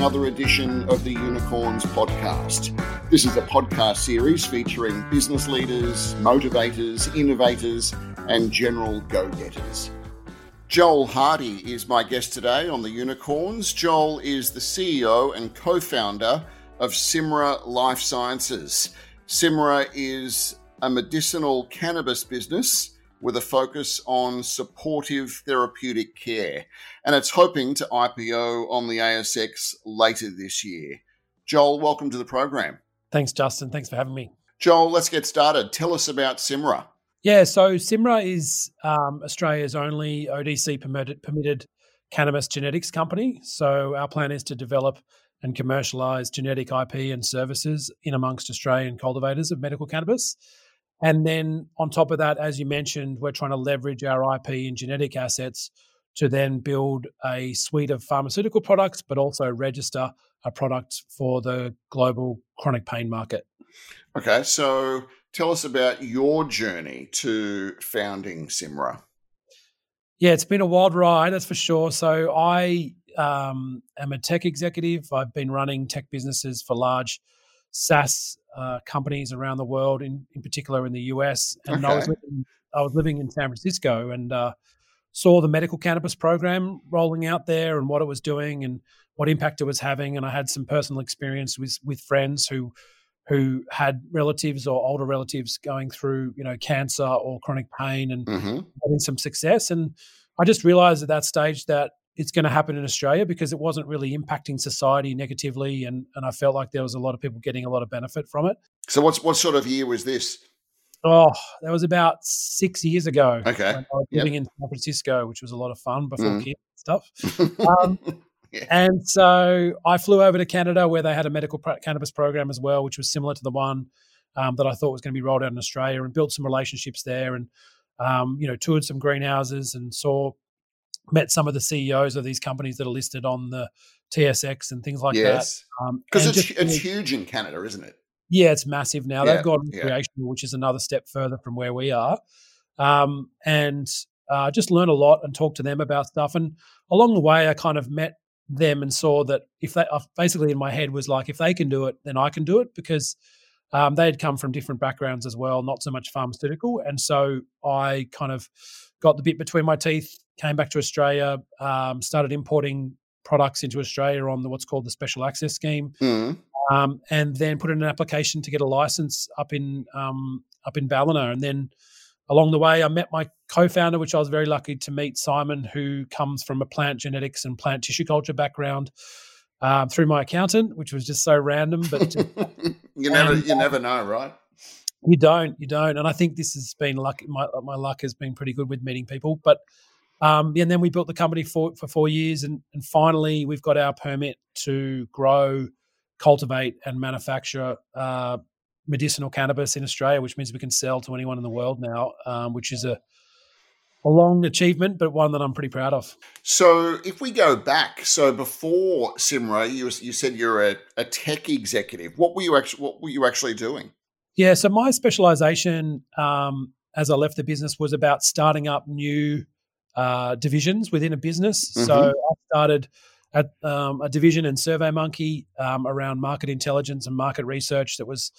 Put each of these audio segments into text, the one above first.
another edition of the Unicorns podcast. This is a podcast series featuring business leaders, motivators, innovators, and general go getters. Joel Hardy is my guest today on the Unicorns. Joel is the CEO and co founder of Cymra Life Sciences. Cymra is a medicinal cannabis business with a focus on supportive therapeutic care, and it's hoping to IPO on the ASX later this year. Joel, welcome to the program. Thanks, Justin. Thanks for having me. Joel, let's get started. Tell us about Cymra. Yeah, so Cymra is um, Australia's only ODC permitted, permitted cannabis genetics company. So our plan is to develop and commercialize genetic IP and services in amongst Australian cultivators of medical cannabis. And then on top of that, as you mentioned, we're trying to leverage our IP and genetic assets to then build a suite of pharmaceutical products, but also register a product for the global chronic pain market. Okay, so tell us about your journey to founding Cymra. Yeah, it's been a wild ride, that's for sure. So I um, am a tech executive. I've been running tech businesses for large SaaS uh, companies around the world, in, in particular in the US. And okay. I was living, I was living in San Francisco and uh, saw the medical cannabis program rolling out there and what it was doing and what impact it was having. And I had some personal experience with with friends who who had relatives or older relatives going through you know cancer or chronic pain and mm-hmm. having some success. And I just realized at that stage that it's going to happen in Australia because it wasn't really impacting society negatively, and and I felt like there was a lot of people getting a lot of benefit from it. So, what's what sort of year was this? Oh, that was about six years ago. Okay, I was living yep. in San Francisco, which was a lot of fun before mm. kids and stuff. Um, yeah. And so I flew over to Canada where they had a medical cannabis program as well, which was similar to the one um, that I thought was going to be rolled out in Australia, and built some relationships there, and um, you know toured some greenhouses and saw met some of the CEOs of these companies that are listed on the TSX and things like yes. that. Because um, it's, just, it's huge in Canada, isn't it? Yeah, it's massive now. Yeah, They've got recreational, yeah. which is another step further from where we are. Um, and uh, just learn a lot and talk to them about stuff. And along the way, I kind of met them and saw that if they basically in my head was like, if they can do it, then I can do it because um, they had come from different backgrounds as well, not so much pharmaceutical. And so I kind of got the bit between my teeth came back to Australia, um, started importing products into Australia on the, what's called the Special Access Scheme, mm. um, and then put in an application to get a license up in um, up in Ballina. And then along the way, I met my co-founder, which I was very lucky to meet, Simon, who comes from a plant genetics and plant tissue culture background. Um, through my accountant, which was just so random, but you never and, you never know, right? You don't, you don't, and I think this has been luck. My my luck has been pretty good with meeting people, but um, and then we built the company for, for four years, and, and finally we've got our permit to grow, cultivate, and manufacture uh, medicinal cannabis in Australia, which means we can sell to anyone in the world now, um, which is a a long achievement, but one that I'm pretty proud of. So, if we go back, so before Cymra, you you said you're a, a tech executive. What were you actually What were you actually doing? Yeah, so my specialization um, as I left the business was about starting up new uh, divisions within a business. Mm-hmm. So I started at um, a division in SurveyMonkey um, around market intelligence and market research that was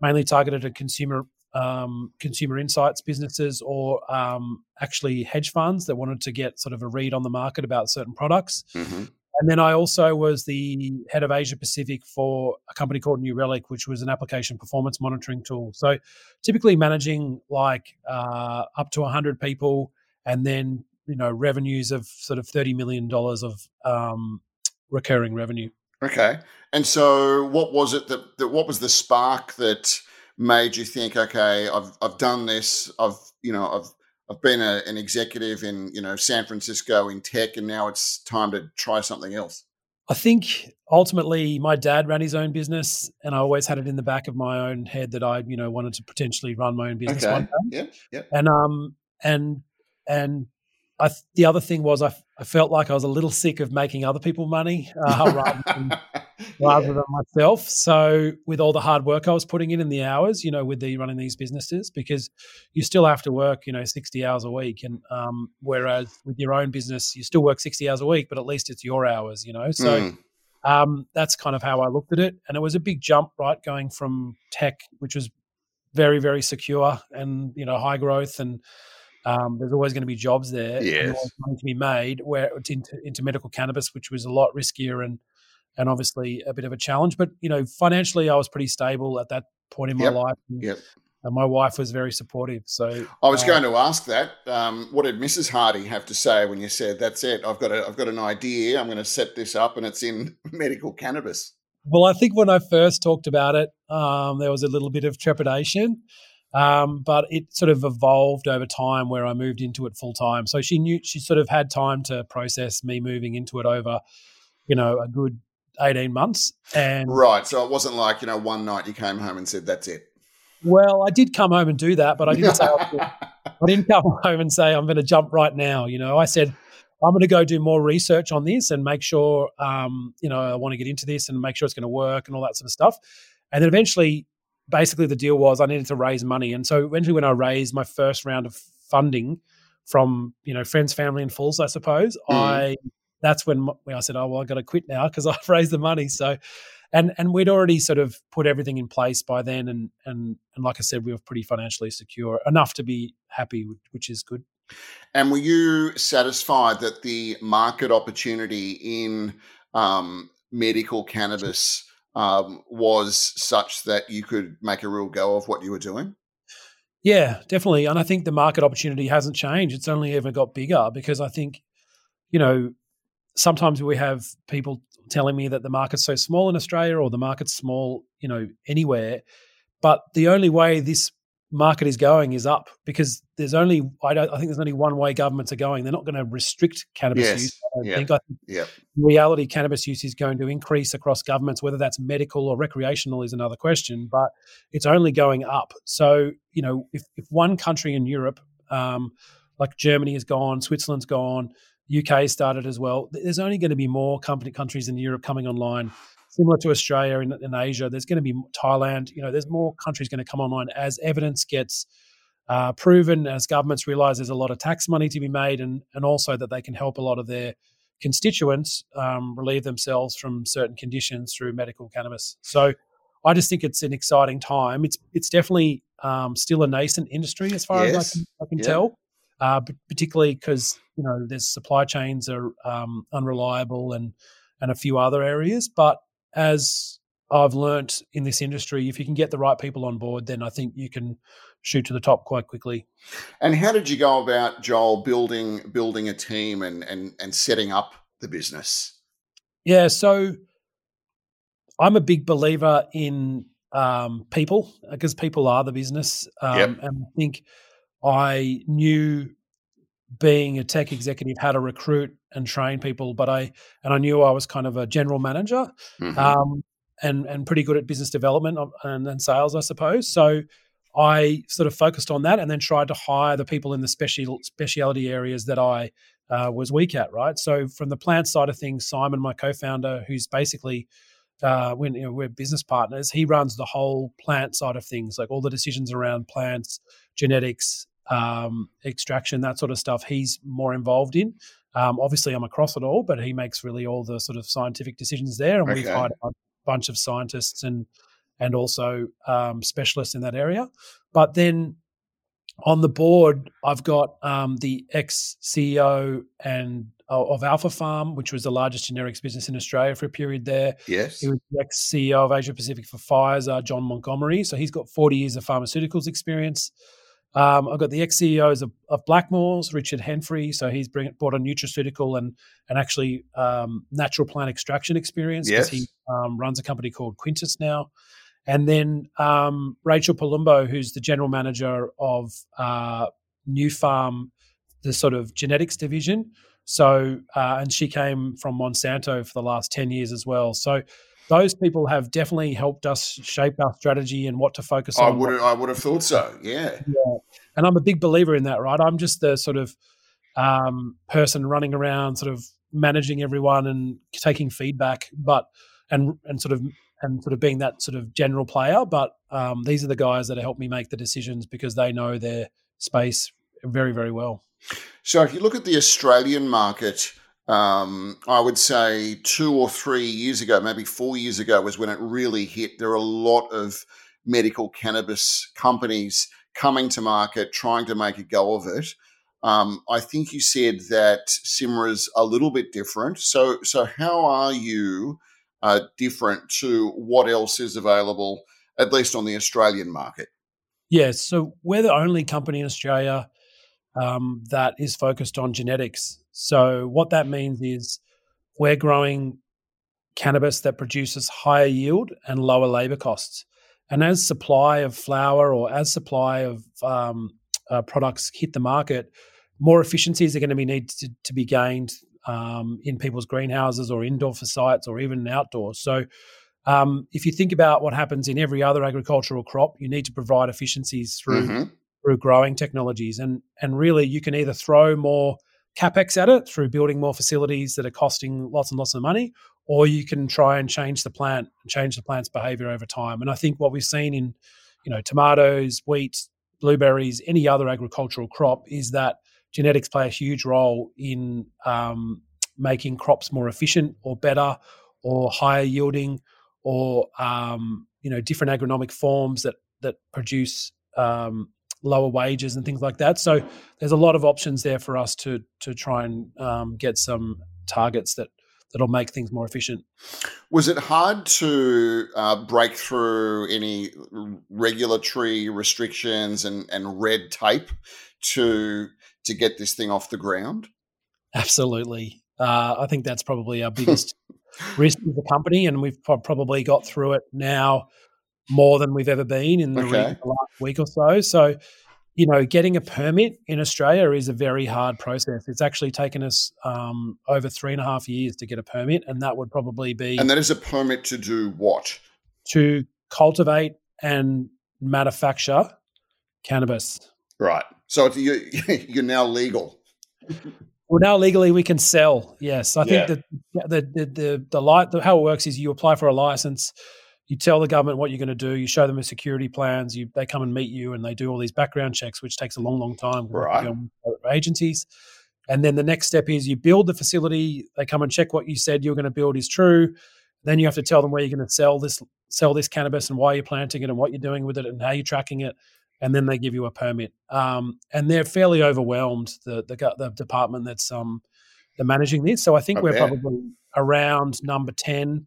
mainly targeted at consumer um, consumer insights businesses or um, actually hedge funds that wanted to get sort of a read on the market about certain products. Mm-hmm. And then I also was the head of Asia Pacific for a company called New Relic, which was an application performance monitoring tool. So typically managing like uh, up to 100 people and then you know revenues of sort of thirty million dollars of um, recurring revenue. Okay, and so what was it that, that what was the spark that made you think, okay, I've I've done this, I've you know I've I've been a, an executive in you know San Francisco in tech, and now it's time to try something else. I think ultimately my dad ran his own business, and I always had it in the back of my own head that I, you know, wanted to potentially run my own business okay. one day. Yeah, yeah. And um, and and I, the other thing was I, I felt like I was a little sick of making other people money uh, rather, than, yeah. than myself. So with all the hard work I was putting in and the hours, you know, with the running these businesses, because you still have to work, you know, sixty hours a week, and um, whereas with your own business, you still work sixty hours a week, but at least it's your hours, you know. So. Mm. Um, that's kind of how I looked at it, and it was a big jump, right, going from tech, which was very very secure and you know high growth and um, there's always going to be jobs there yes. money to be made where it's into, into medical cannabis which was a lot riskier and and obviously a bit of a challenge but you know financially i was pretty stable at that point in my yep. life and, yep. and my wife was very supportive so i was uh, going to ask that um, what did mrs hardy have to say when you said that's it i've got a, i've got an idea i'm going to set this up and it's in medical cannabis well, I think when I first talked about it, um, there was a little bit of trepidation, um, but it sort of evolved over time where I moved into it full time. So she knew she sort of had time to process me moving into it over, you know, a good eighteen months. And right, so it wasn't like you know one night you came home and said that's it. Well, I did come home and do that, but I didn't say I, I didn't come home and say I'm going to jump right now. You know, I said I'm going to go do more research on this and make sure, um, you know, I want to get into this and make sure it's going to work and all that sort of stuff. And then eventually, basically, the deal was I needed to raise money. And so eventually, when I raised my first round of funding from, you know, friends, family, and fools, I suppose, mm. I that's when I said, oh, well, I've got to quit now because I've raised the money. So, and and we'd already sort of put everything in place by then, and and and like I said, we were pretty financially secure enough to be happy, which is good. And were you satisfied that the market opportunity in um, medical cannabis um, was such that you could make a real go of what you were doing? Yeah, definitely. And I think the market opportunity hasn't changed. It's only ever got bigger because I think, you know, sometimes we have people telling me that the market's so small in Australia or the market's small, you know, anywhere. But the only way this market is going is up because there's only I, I think there's only one way governments are going. They're not going to restrict cannabis yes. use. I yep. think. I think yep. reality cannabis use is going to increase across governments. Whether that's medical or recreational is another question, but it's only going up. So you know, if if one country in Europe, um, like Germany is gone, Switzerland's gone, UK started as well. There's only going to be more company countries in Europe coming online similar to Australia and, in Asia. There's going to be Thailand. You know, there's more countries going to come online as evidence gets uh, proven, as governments realize there's a lot of tax money to be made, and and also that they can help a lot of their constituents um, relieve themselves from certain conditions through medical cannabis. So. I just think it's an exciting time. It's it's definitely um, still a nascent industry as far yes. as I can, I can yeah. tell, uh, particularly because you know there's supply chains are um, unreliable and and a few other areas. But as I've learnt in this industry, if you can get the right people on board, then I think you can shoot to the top quite quickly. And how did you go about Joel building building a team and and and setting up the business? Yeah, so I'm a big believer in um, people because people are the business, um, yep. and I think I knew being a tech executive how to recruit and train people, but I and I knew I was kind of a general manager, mm-hmm. um, and and pretty good at business development and, and, sales, I suppose. So I sort of focused on that, and then tried to hire the people in the special speciality areas that I uh, was weak at. Right. So from the plant side of things, Simon, my co-founder, who's basically uh, when you know, we're business partners, he runs the whole plant side of things, like all the decisions around plants, genetics, um, extraction, that sort of stuff. He's more involved in. Um, obviously, I'm across it all, but he makes really all the sort of scientific decisions there, and okay. we've hired a bunch of scientists and and also um, specialists in that area. But then on the board, I've got um, the ex CEO and uh, of Alphapharm, which was the largest generics business in Australia for a period there. Yes, he was the ex CEO of Asia Pacific for Pfizer, John Montgomery. So he's got 40 years of pharmaceuticals experience. Um, I've got the ex CEOs of, of Blackmores, Richard Henfrey. So he's bring, brought a nutraceutical and and actually um, natural plant extraction experience because yes. he um, runs a company called Quintus now. And then um, Rachel Palumbo, who's the general manager of uh, Farm, the sort of genetics division. So, uh, and she came from Monsanto for the last 10 years as well. So, those people have definitely helped us shape our strategy and what to focus on. I. Would, I would have thought so, yeah. Yeah. And I'm a big believer in that, right? I'm just the sort of um, person running around, sort of managing everyone and taking feedback, but and and sort of and sort of being that sort of general player. But um, these are the guys that help me make the decisions because they know their space very, very well. So if you look at the Australian market, um, I would say two or three years ago, maybe four years ago, was when it really hit. There are a lot of medical cannabis companies coming to market, trying to make a go of it. Um, I think you said that is a little bit different. So, so how are you uh, different to what else is available, at least on the Australian market? Yes, so we're the only company in Australia um, that is focused on genetics. So, what that means is we're growing cannabis that produces higher yield and lower labor costs. And as supply of flower or as supply of um, uh, products hit the market, more efficiencies are going to be needed to, to be gained um, in people's greenhouses or indoor for sites or even outdoors. So, um, if you think about what happens in every other agricultural crop, you need to provide efficiencies through mm-hmm. Through growing technologies, and and really you can either throw more capex at it through building more facilities that are costing lots and lots of money, or you can try and change the plant and change the plant's behavior over time. And I think what we've seen in you know tomatoes, wheat, blueberries, any other agricultural crop is that genetics play a huge role in um, making crops more efficient or better or higher yielding or um, you know different agronomic forms that that produce um, lower wages and things like that. So there's a lot of options there for us to to try and um, get some targets that that'll make things more efficient. Was it hard to uh, break through any regulatory restrictions and, and red tape to to get this thing off the ground? Absolutely. Uh, I think that's probably our biggest risk as a company, and we've probably got through it now more than we've ever been in the, okay. the last week or so. So, you know, getting a permit in Australia is a very hard process. It's actually taken us um, over three and a half years to get a permit, and that would probably be. And that is a permit to do what? To cultivate and manufacture cannabis. Right. So you, you're now legal. Well, now legally we can sell. Yes, I think that the the the, the light the, how it works is you apply for a license, you tell the government what you're going to do, you show them the security plans, you they come and meet you, and they do all these background checks, which takes a long, long time. Right. Agencies, and then the next step is you build the facility. They come and check what you said you're going to build is true. Then you have to tell them where you're going to sell this sell this cannabis and why you're planting it and what you're doing with it and how you're tracking it and then they give you a permit. Um, and they're fairly overwhelmed the, the, the department that's um they're managing this. So I think we're probably around number ten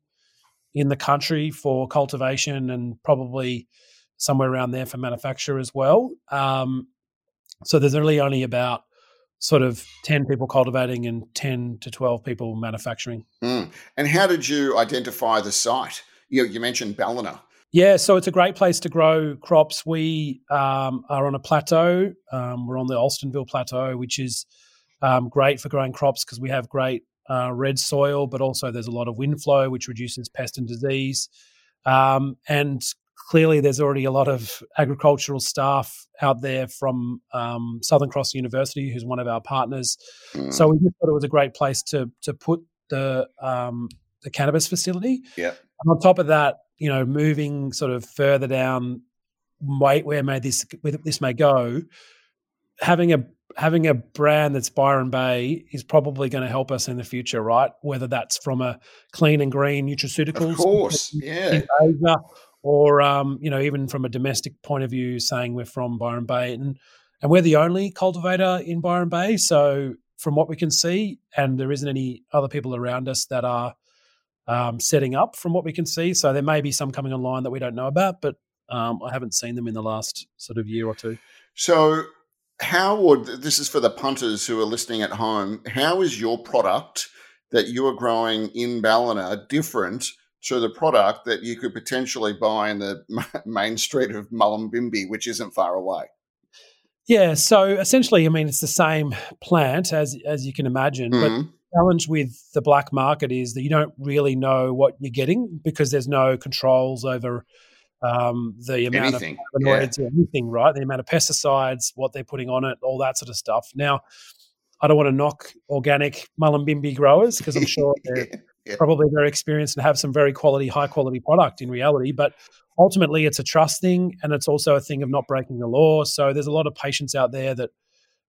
in the country for cultivation, and probably somewhere around there for manufacture as well. Um, so there's really only about sort of 10 people cultivating and 10 to 12 people manufacturing. Mm. And how did you identify the site? You, you mentioned Ballina. Yeah, so it's a great place to grow crops. We um, are on a plateau. Um, we're on the Alstonville Plateau, which is um, great for growing crops because we have great uh, red soil, but also there's a lot of wind flow, which reduces pest and disease. Um, and clearly, there's already a lot of agricultural staff out there from um, Southern Cross University, who's one of our partners. Mm. So we just thought it was a great place to to put the um, the cannabis facility. Yeah. And on top of that, you know, moving sort of further down wait where may this this may go, having a having a brand that's Byron Bay is probably going to help us in the future, right? Whether that's from a clean and green nutraceuticals, of course, yeah, Asia, or um, you know, even from a domestic point of view, saying we're from Byron Bay, and and we're the only cultivator in Byron Bay. So from what we can see, and there isn't any other people around us that are um, setting up from what we can see. So there may be some coming online that we don't know about, but um, I haven't seen them in the last sort of year or two. So, how would this is for the punters who are listening at home? How is your product that you are growing in Ballina different to the product that you could potentially buy in the main street of Mullumbimby, which isn't far away? Yeah, so essentially, I mean, it's the same plant as as you can imagine, mm-hmm. but challenge with the black market is that you don't really know what you're getting because there's no controls over um, the amount anything. of cannabinoids yeah. anything, right? The amount of pesticides, what they're putting on it, all that sort of stuff. Now, I don't want to knock organic Mullumbimby growers because I'm sure they're yeah. probably very experienced and have some very quality, high quality product in reality. But ultimately, it's a trust thing and it's also a thing of not breaking the law. So there's a lot of patients out there that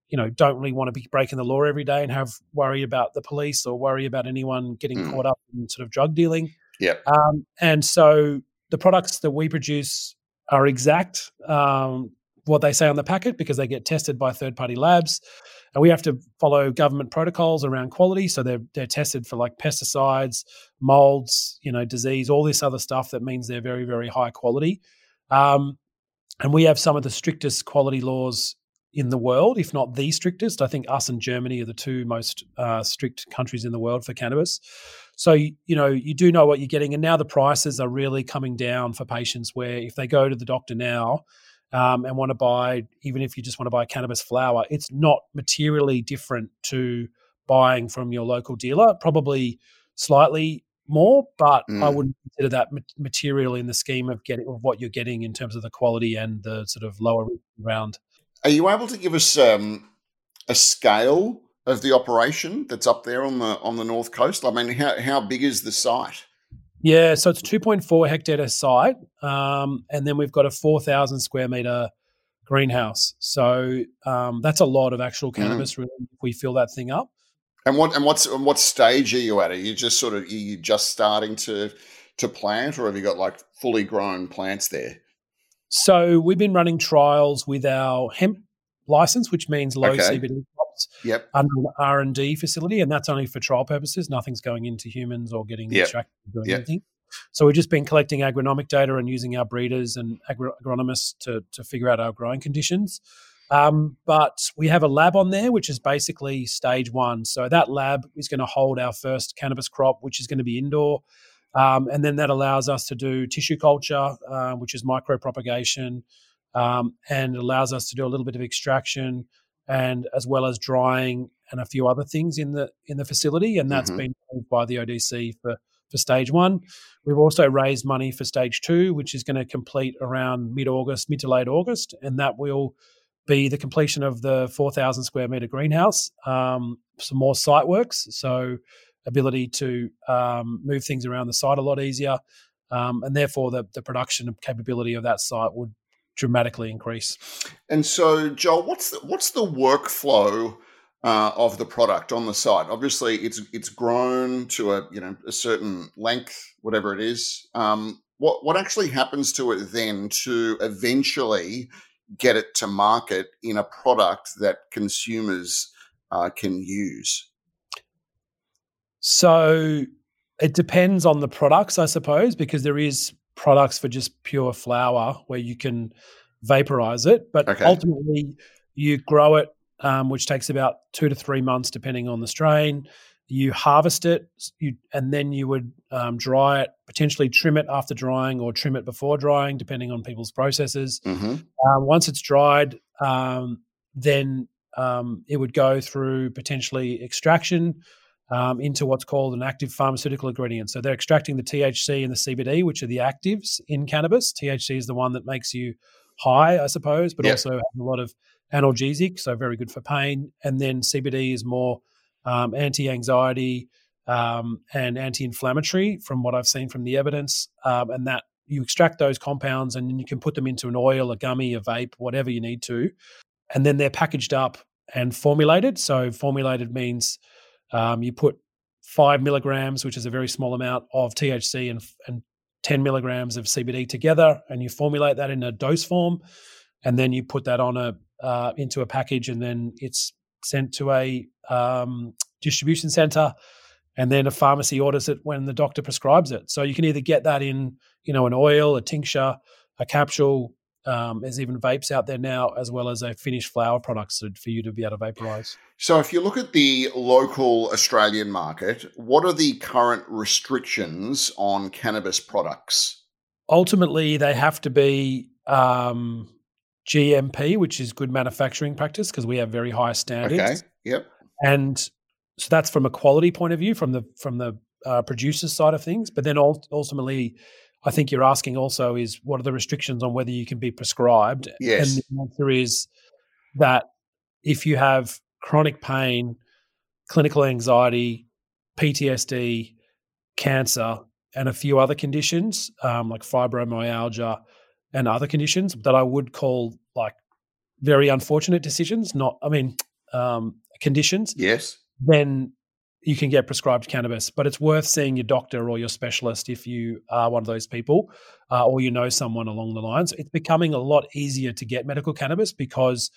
you know don't really want to be breaking the law every day and have worry about the police or worry about anyone getting mm. caught up in sort of drug dealing. Yeah. Um, and so the products that we produce are exact um, what they say on the packet because they get tested by third party labs. And we have to follow government protocols around quality. So they're, they're tested for like pesticides, molds, you know, disease, all this other stuff that means they're very, very high quality. Um, and we have some of the strictest quality laws in the world, if not the strictest. I think us and Germany are the two most uh, strict countries in the world for cannabis. So you know you do know what you're getting, and now the prices are really coming down for patients. Where if they go to the doctor now um, and want to buy, even if you just want to buy cannabis flower, it's not materially different to buying from your local dealer. Probably slightly more, but mm. I wouldn't consider that material in the scheme of getting of what you're getting in terms of the quality and the sort of lower round. Are you able to give us um, a scale of the operation that's up there on the on the north coast? I mean, how how big is the site? Yeah, so it's 2.4 hectare site, um, and then we've got a 4,000 square meter greenhouse. So um, that's a lot of actual mm. cannabis. Mm. Really, if we fill that thing up. And what and what's and what stage are you at? Are you just sort of are you just starting to to plant, or have you got like fully grown plants there? So we've been running trials with our hemp license, which means low okay. CBD yep. under an R and D facility, and that's only for trial purposes. Nothing's going into humans or getting yep. extracted or doing yep. anything. So we've just been collecting agronomic data and using our breeders and agronomists to to figure out our growing conditions. Um, but we have a lab on there, which is basically stage one. So that lab is going to hold our first cannabis crop, which is going to be indoor. Um, and then that allows us to do tissue culture, uh, which is micropropagation, um, and allows us to do a little bit of extraction and as well as drying and a few other things in the in the facility. And that's mm-hmm. been approved by the ODC for for stage one. We've also raised money for stage two, which is going to complete around mid August, mid to late August, and that will be the completion of the 4,000 square meter greenhouse, um, some more site works. So ability to um, move things around the site a lot easier, um, and therefore the, the production capability of that site would dramatically increase. And so, Joel, what's the, what's the workflow uh, of the product on the site? Obviously, it's it's grown to a you know a certain length, whatever it is. Um, what what actually happens to it then to eventually get it to market in a product that consumers uh, can use? So it depends on the products, I suppose, because there is products for just pure flower where you can vaporize it, but okay. ultimately you grow it, um, which takes about two to three months, depending on the strain. You harvest it, you, and then you would um, dry it, potentially trim it after drying or trim it before drying, depending on people's processes. Mm-hmm. Uh, once it's dried, um, then um, it would go through potentially extraction um, into what's called an active pharmaceutical ingredient. So they're extracting the THC and the CBD, which are the actives in cannabis. THC is the one that makes you high, I suppose, but yep. also has a lot of analgesic, so very good for pain. And then CBD is more um, anti-anxiety um, and anti-inflammatory, from what I've seen from the evidence. Um, and that you extract those compounds, and you can put them into an oil, a gummy, a vape, whatever you need to, and then they're packaged up and formulated. So formulated means um, you put five milligrams, which is a very small amount of THC, and, and 10 milligrams of CBD together, and you formulate that in a dose form, and then you put that on a uh, into a package, and then it's sent to a um, distribution center, and then a pharmacy orders it when the doctor prescribes it. So you can either get that in, you know, an oil, a tincture, a capsule, um, there's even vapes out there now, as well as a finished flower products for you to be able to vaporize. So, if you look at the local Australian market, what are the current restrictions on cannabis products? Ultimately, they have to be um, GMP, which is good manufacturing practice, because we have very high standards. Okay. Yep. And so that's from a quality point of view, from the from the uh, producer's side of things. But then ultimately, I think you're asking also is what are the restrictions on whether you can be prescribed? Yes. And the answer is that if you have chronic pain, clinical anxiety, PTSD, cancer, and a few other conditions um, like fibromyalgia and other conditions that I would call like very unfortunate decisions. Not, I mean, um, conditions, yes, then you can get prescribed cannabis. But it's worth seeing your doctor or your specialist if you are one of those people, uh, or you know someone along the lines. It's becoming a lot easier to get medical cannabis because,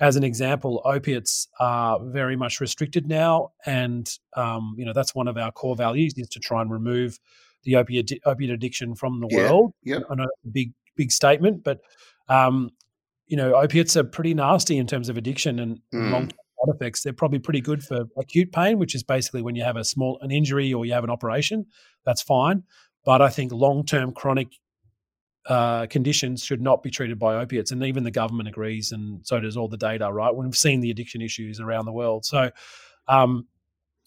as an example, opiates are very much restricted now, and um, you know that's one of our core values is to try and remove the opiate opiate addiction from the yeah, world. Yeah, I know a big big statement, but um, you know opiates are pretty nasty in terms of addiction and mm. long side effects. They're probably pretty good for acute pain, which is basically when you have a small an injury or you have an operation. That's fine, but I think long term chronic uh, conditions should not be treated by opiates, and even the government agrees, and so does all the data. Right, we've seen the addiction issues around the world, so. Um,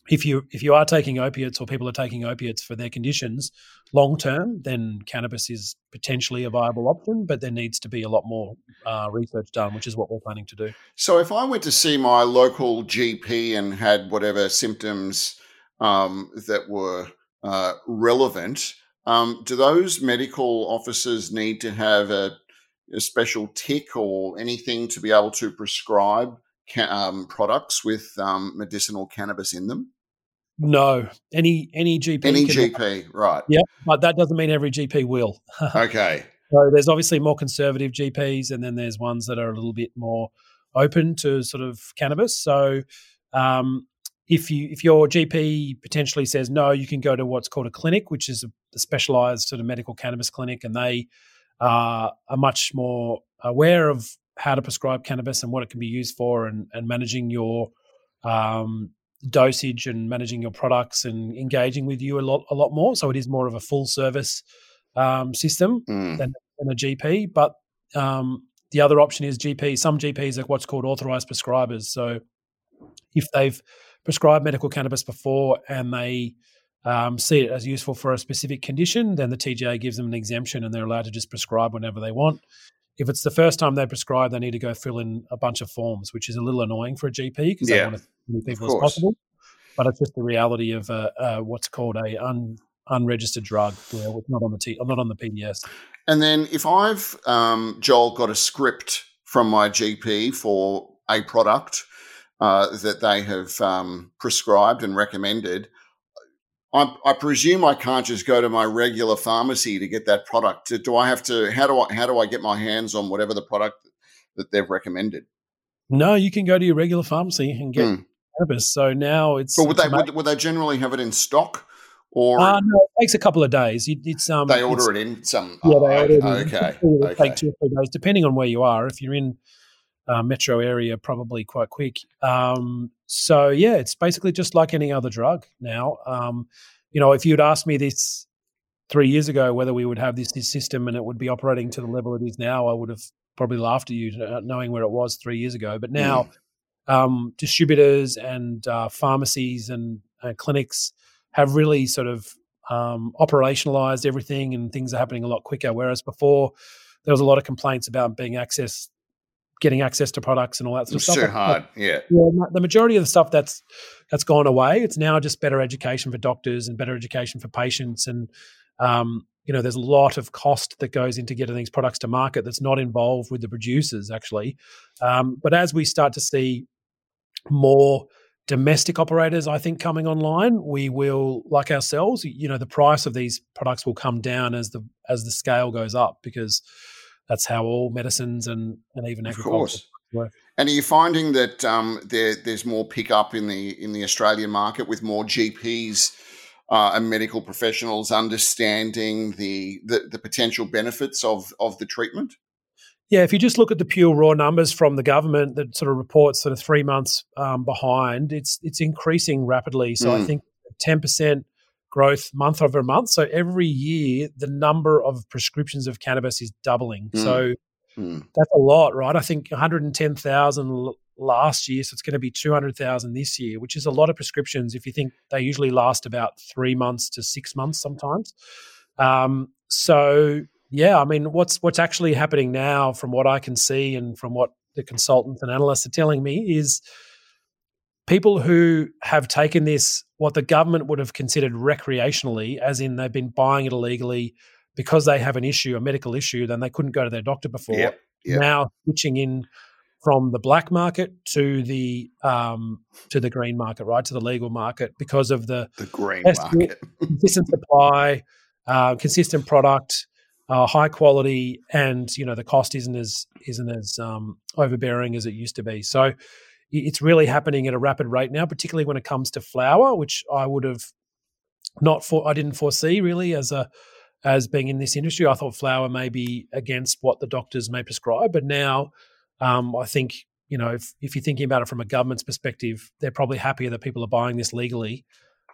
if you if you are taking opiates or people are taking opiates for their conditions long term, then cannabis is potentially a viable option. But there needs to be a lot more uh, research done, which is what we're planning to do. So, if I went to see my local GP and had whatever symptoms um, that were uh, relevant, um, do those medical officers need to have a, a special tick or anything to be able to prescribe? Um, products with um, medicinal cannabis in them? No, any any GP. Any GP, right? Yeah, but that doesn't mean every GP will. okay. So there's obviously more conservative GPs, and then there's ones that are a little bit more open to sort of cannabis. So um, if you if your GP potentially says no, you can go to what's called a clinic, which is a specialized sort of medical cannabis clinic, and they uh, are much more aware of how to prescribe cannabis and what it can be used for, and, and managing your um, dosage and managing your products and engaging with you a lot a lot more. So it is more of a full service um, system mm. than, than, a GP. But um, the other option is GP. Some GPs are what's called authorized prescribers. So if they've prescribed medical cannabis before and they um, see it as useful for a specific condition, then the TGA gives them an exemption and they're allowed to just prescribe whenever they want. If it's the first time they prescribe, they need to go fill in a bunch of forms, which is a little annoying for a GP because yeah, they want as many people as possible. But it's just the reality of uh, uh, what's called a un, unregistered drug, where it's not on the T, not on the PDS. And then if I've um, Joel got a script from my GP for a product uh, that they have um, prescribed and recommended, I, I, presume I can't just go to my regular pharmacy to get that product. Do I have to? How do I? How do I get my hands on whatever the product that they've recommended? No, you can go to your regular pharmacy and get mm. cannabis. So now it's. But would they would, would, they generally have it in stock? Or uh, no, it takes a couple of days. It's um. They order it in some. Yeah, they order it. Okay. It okay. Take two or three days, depending on where you are. If you're in uh, metro area, probably quite quick. Um, so yeah, it's basically just like any other drug now. Um, you know, if you'd asked me this three years ago whether we would have this, this system and it would be operating to the level it is now, I would have probably laughed at you uh, knowing where it was three years ago. But now, mm. um, distributors and uh, pharmacies and uh, clinics have really sort of um, operationalized everything, and things are happening a lot quicker. Whereas before, there was a lot of complaints about being access getting access to products and all that sort of stuff. It's so hard, yeah. Yeah, the majority of the stuff that's that's gone away. It's now just better education for doctors and better education for patients, and um, you know, there's a lot of cost that goes into getting these products to market that's not involved with the producers actually. Um, but as we start to see more domestic operators, I think, coming online, we will, like ourselves, you know, the price of these products will come down as the as the scale goes up because that's how all medicines and, and even agriculture work. And are you finding that um, there, there's more pickup in the in the Australian market with more GPs uh, and medical professionals understanding the, the, the potential benefits of of the treatment? Yeah, if you just look at the pure raw numbers from the government that sort of reports sort of three months um, behind, it's it's increasing rapidly. So mm. I think ten percent growth month over month. So every year, the number of prescriptions of cannabis is doubling. Mm. So mm. that's a lot, right? I think 110,000 last year. So it's going to be 200,000 this year, which is a lot of prescriptions if you think they usually last about three months to six months sometimes. Um, so, yeah, I mean, what's what's actually happening now, from what I can see, and from what the consultants and analysts are telling me, is people who have taken this, what the government would have considered recreationally, as in they've been buying it illegally because they have an issue, a medical issue, then they couldn't go to their doctor before. Yep, yep. Now switching in from the black market to the um, to the green market, right to the legal market, because of the the green market, consistent supply, uh, consistent product, uh, high quality, and you know the cost isn't as isn't as um, overbearing as it used to be. So it's really happening at a rapid rate now, particularly when it comes to flower, which I would have not for I didn't foresee really as a as being in this industry. I thought flower may be against what the doctors may prescribe, but now um, I think you know if, if you're thinking about it from a government's perspective, they're probably happier that people are buying this legally.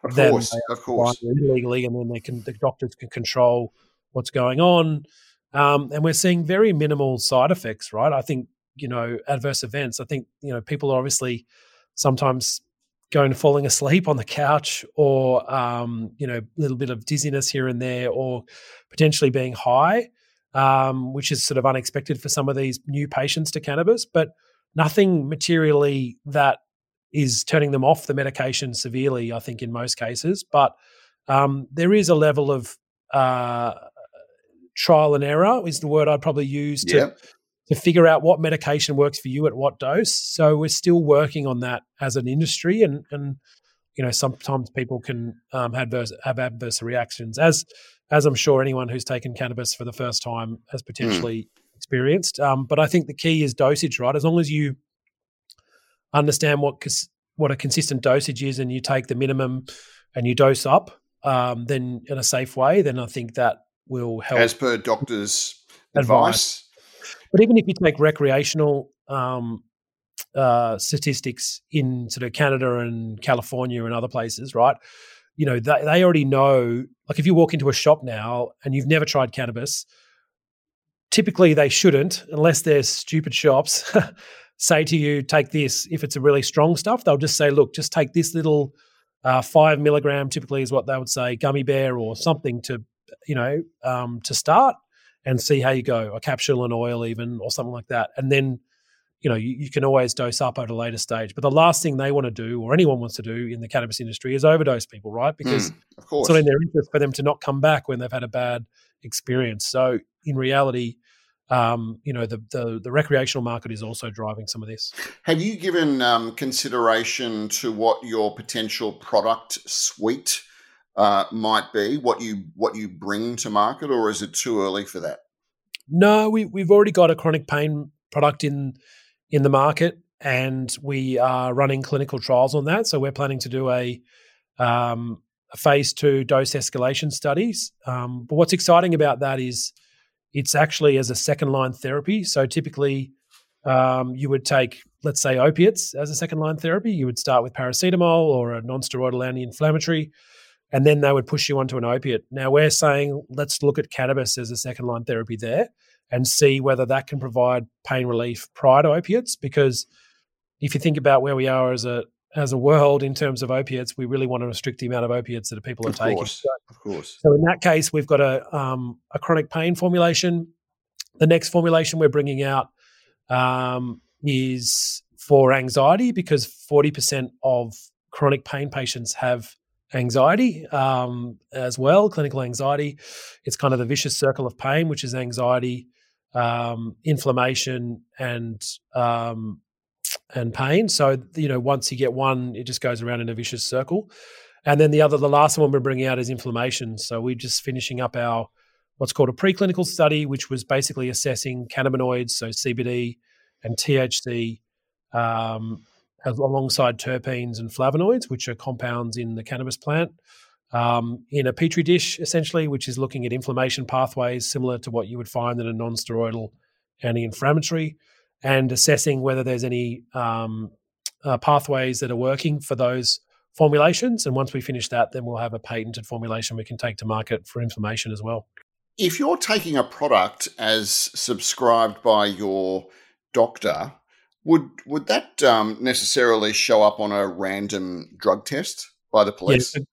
Of course, of course, illegally, and then they can the doctors can control what's going on. Um, and we're seeing very minimal side effects, right? I think you know adverse events. I think you know people are obviously sometimes going falling asleep on the couch or um, you know a little bit of dizziness here and there or potentially being high um, which is sort of unexpected for some of these new patients to cannabis but nothing materially that is turning them off the medication severely i think in most cases but um, there is a level of uh, trial and error is the word i'd probably use to yep to figure out what medication works for you at what dose. So we're still working on that as an industry, and and you know sometimes people can um, have adverse have adverse reactions, as as I'm sure anyone who's taken cannabis for the first time has hmm. potentially mm. experienced. Um, but I think the key is dosage, right? As long as you understand what what a consistent dosage is, and you take the minimum and you dose up, um, then in a safe way, then I think that will help. As per doctor's advice. advice but even if you take recreational um, uh, statistics in sort of Canada and California and other places, right? You know, they, they already know. Like, if you walk into a shop now and you've never tried cannabis, typically they shouldn't, unless they're stupid shops, say to you, take this. If it's a really strong stuff, they'll just say, look, just take this little uh, five milligram, typically is what they would say, gummy bear or something to, you know, um, to start and see how you go, a capsule and oil even, or something like that. And then, you know, you, you, can always dose up at a later stage. But the last thing they want to do, or anyone wants to do in the cannabis industry, is overdose people, right? Because mm, it's not in their interest for them to not come back when they've had a bad experience. So in reality, um, you know, the, the, the recreational market is also driving some of this. Have you given um, consideration to what your potential product suite uh, might be, what you what you bring to market, or is it too early for that? No, we we've already got a chronic pain product in in the market, and we are running clinical trials on that. So we're planning to do a um, a phase two dose escalation studies. Um, but what's exciting about that is it's actually as a second line therapy. So typically, um, you would take, let's say, opiates as a second line therapy. You would start with paracetamol or a non-steroidal anti-inflammatory and then they would push you onto an opiate. Now we're saying let's look at cannabis as a second line therapy there and see whether that can provide pain relief prior to opiates. Because if you think about where we are as a as a world in terms of opiates, we really want to restrict the amount of opiates that people are of taking. Course. So, of course. So in that case, we've got a um, a chronic pain formulation. The next formulation we're bringing out um, is for anxiety because forty percent of chronic pain patients have anxiety um, as well, clinical anxiety. It's kind of the vicious circle of pain, which is anxiety, um, inflammation, and um, and pain. So you know, once you get one, it just goes around in a vicious circle. And then the other, the last one we're bringing out is inflammation. So we're just finishing up our what's called a preclinical study, which was basically assessing cannabinoids, so CBD and THC, um, alongside terpenes and flavonoids, which are compounds in the cannabis plant, um, in a petri dish, essentially, which is looking at inflammation pathways similar to what you would find in a non-steroidal anti-inflammatory, and assessing whether there's any um, uh, pathways that are working for those formulations. And once we finish that, then we'll have a patented formulation we can take to market for inflammation as well. If you're taking a product as subscribed by your doctor, would would that um, necessarily show up on a random drug test by the police? Yeah,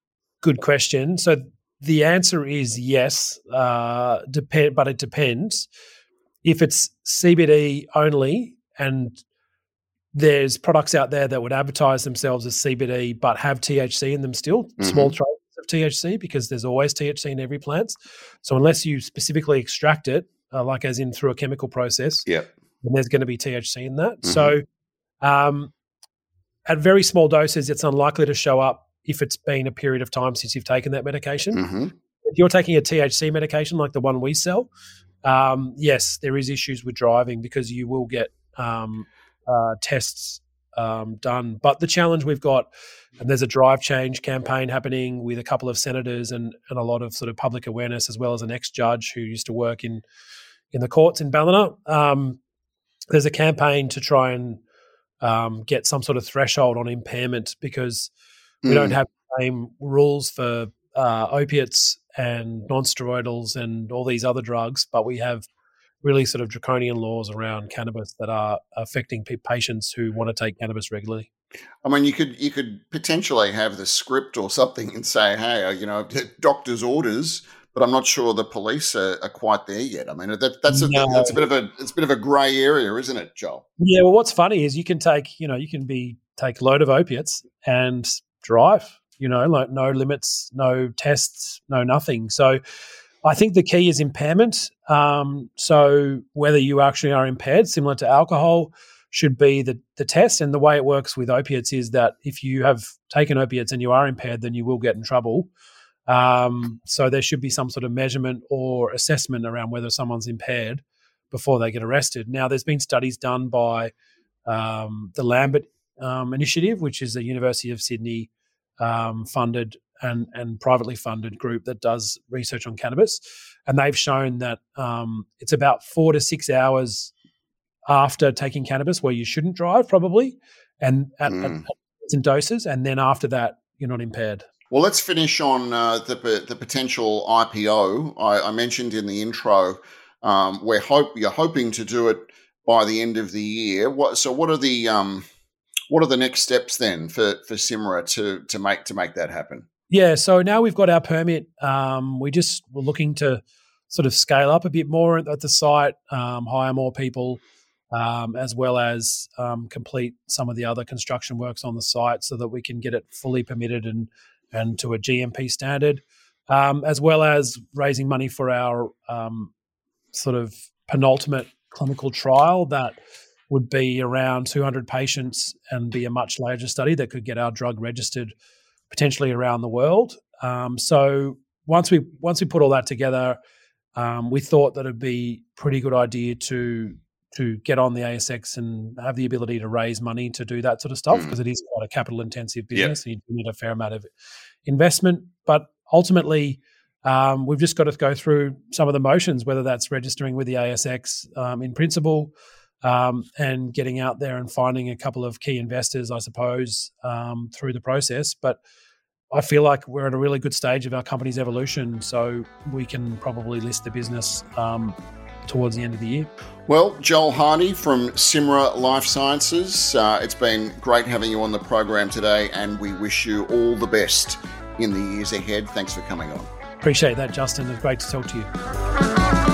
good question. So the answer is yes, uh, depend, but it depends. If it's CBD only, and there's products out there that would advertise themselves as CBD but have THC in them still, mm-hmm. small traces of THC, because there's always THC in every plant. So unless you specifically extract it, uh, like as in through a chemical process, yeah and there's going to be THC in that. Mm-hmm. So, um, at very small doses, it's unlikely to show up if it's been a period of time since you've taken that medication. Mm-hmm. If you're taking a THC medication like the one we sell, um, yes, there is issues with driving because you will get um, uh, tests um, done. But the challenge we've got, and there's a drive change campaign happening with a couple of senators and, and a lot of sort of public awareness, as well as an ex judge who used to work in in the courts in Ballina. Um, there's a campaign to try and um, get some sort of threshold on impairment because we mm. don't have the same rules for uh, opiates and non-steroidals and all these other drugs, but we have really sort of draconian laws around cannabis that are affecting patients who want to take cannabis regularly. I mean, you could you could potentially have the script or something and say, "Hey, uh, you know, doctor's orders," but I'm not sure the police are, are quite there yet. I mean, that, that's a, no. that's a bit of a it's a bit of a grey area, isn't it, Joel? Yeah. Well, what's funny is you can take you know you can be take a load of opiates and drive. You know, like no limits, no tests, no nothing. So I think the key is impairment. Um, so whether you actually are impaired, similar to alcohol, should be the, the test. And the way it works with opiates is that if you have taken opiates and you are impaired, then you will get in trouble. Um, so there should be some sort of measurement or assessment around whether someone's impaired before they get arrested. Now, there's been studies done by um, the Lambert um, Initiative, which is a University of Sydney um, funded and, and privately funded group that does research on cannabis. And they've shown that um, it's about four to six hours after taking cannabis where you shouldn't drive, probably, and at, mm. at, at doses. And then after that, you're not impaired. Well, let's finish on uh, the, the potential IPO. I, I mentioned in the intro, um, we're hope you're hoping to do it by the end of the year. What, so, what are the um, what are the next steps then for for Cymra to to make to make that happen? Yeah, so now we've got our permit. Um, we just were looking to sort of scale up a bit more at the site, um, hire more people, um, as well as um, complete some of the other construction works on the site, so that we can get it fully permitted and and to a GMP standard, um, as well as raising money for our um, sort of penultimate clinical trial that would be around 200 patients and be a much larger study that could get our drug registered potentially around the world. Um, so once we once we put all that together, um, we thought that it'd be pretty good idea to to get on the ASX and have the ability to raise money to do that sort of stuff because mm. it is quite a capital intensive business yep. and you need a fair amount of investment. But ultimately, um, we've just got to go through some of the motions, whether that's registering with the ASX um, in principle, um, and getting out there and finding a couple of key investors, I suppose, um, through the process. But I feel like we're at a really good stage of our company's evolution, so we can probably list the business um, towards the end of the year. Well, Joel Hardy from Cymra Life Sciences, uh, it's been great having you on the program today, and we wish you all the best in the years ahead. Thanks for coming on. Appreciate that, Justin. It's great to talk to you.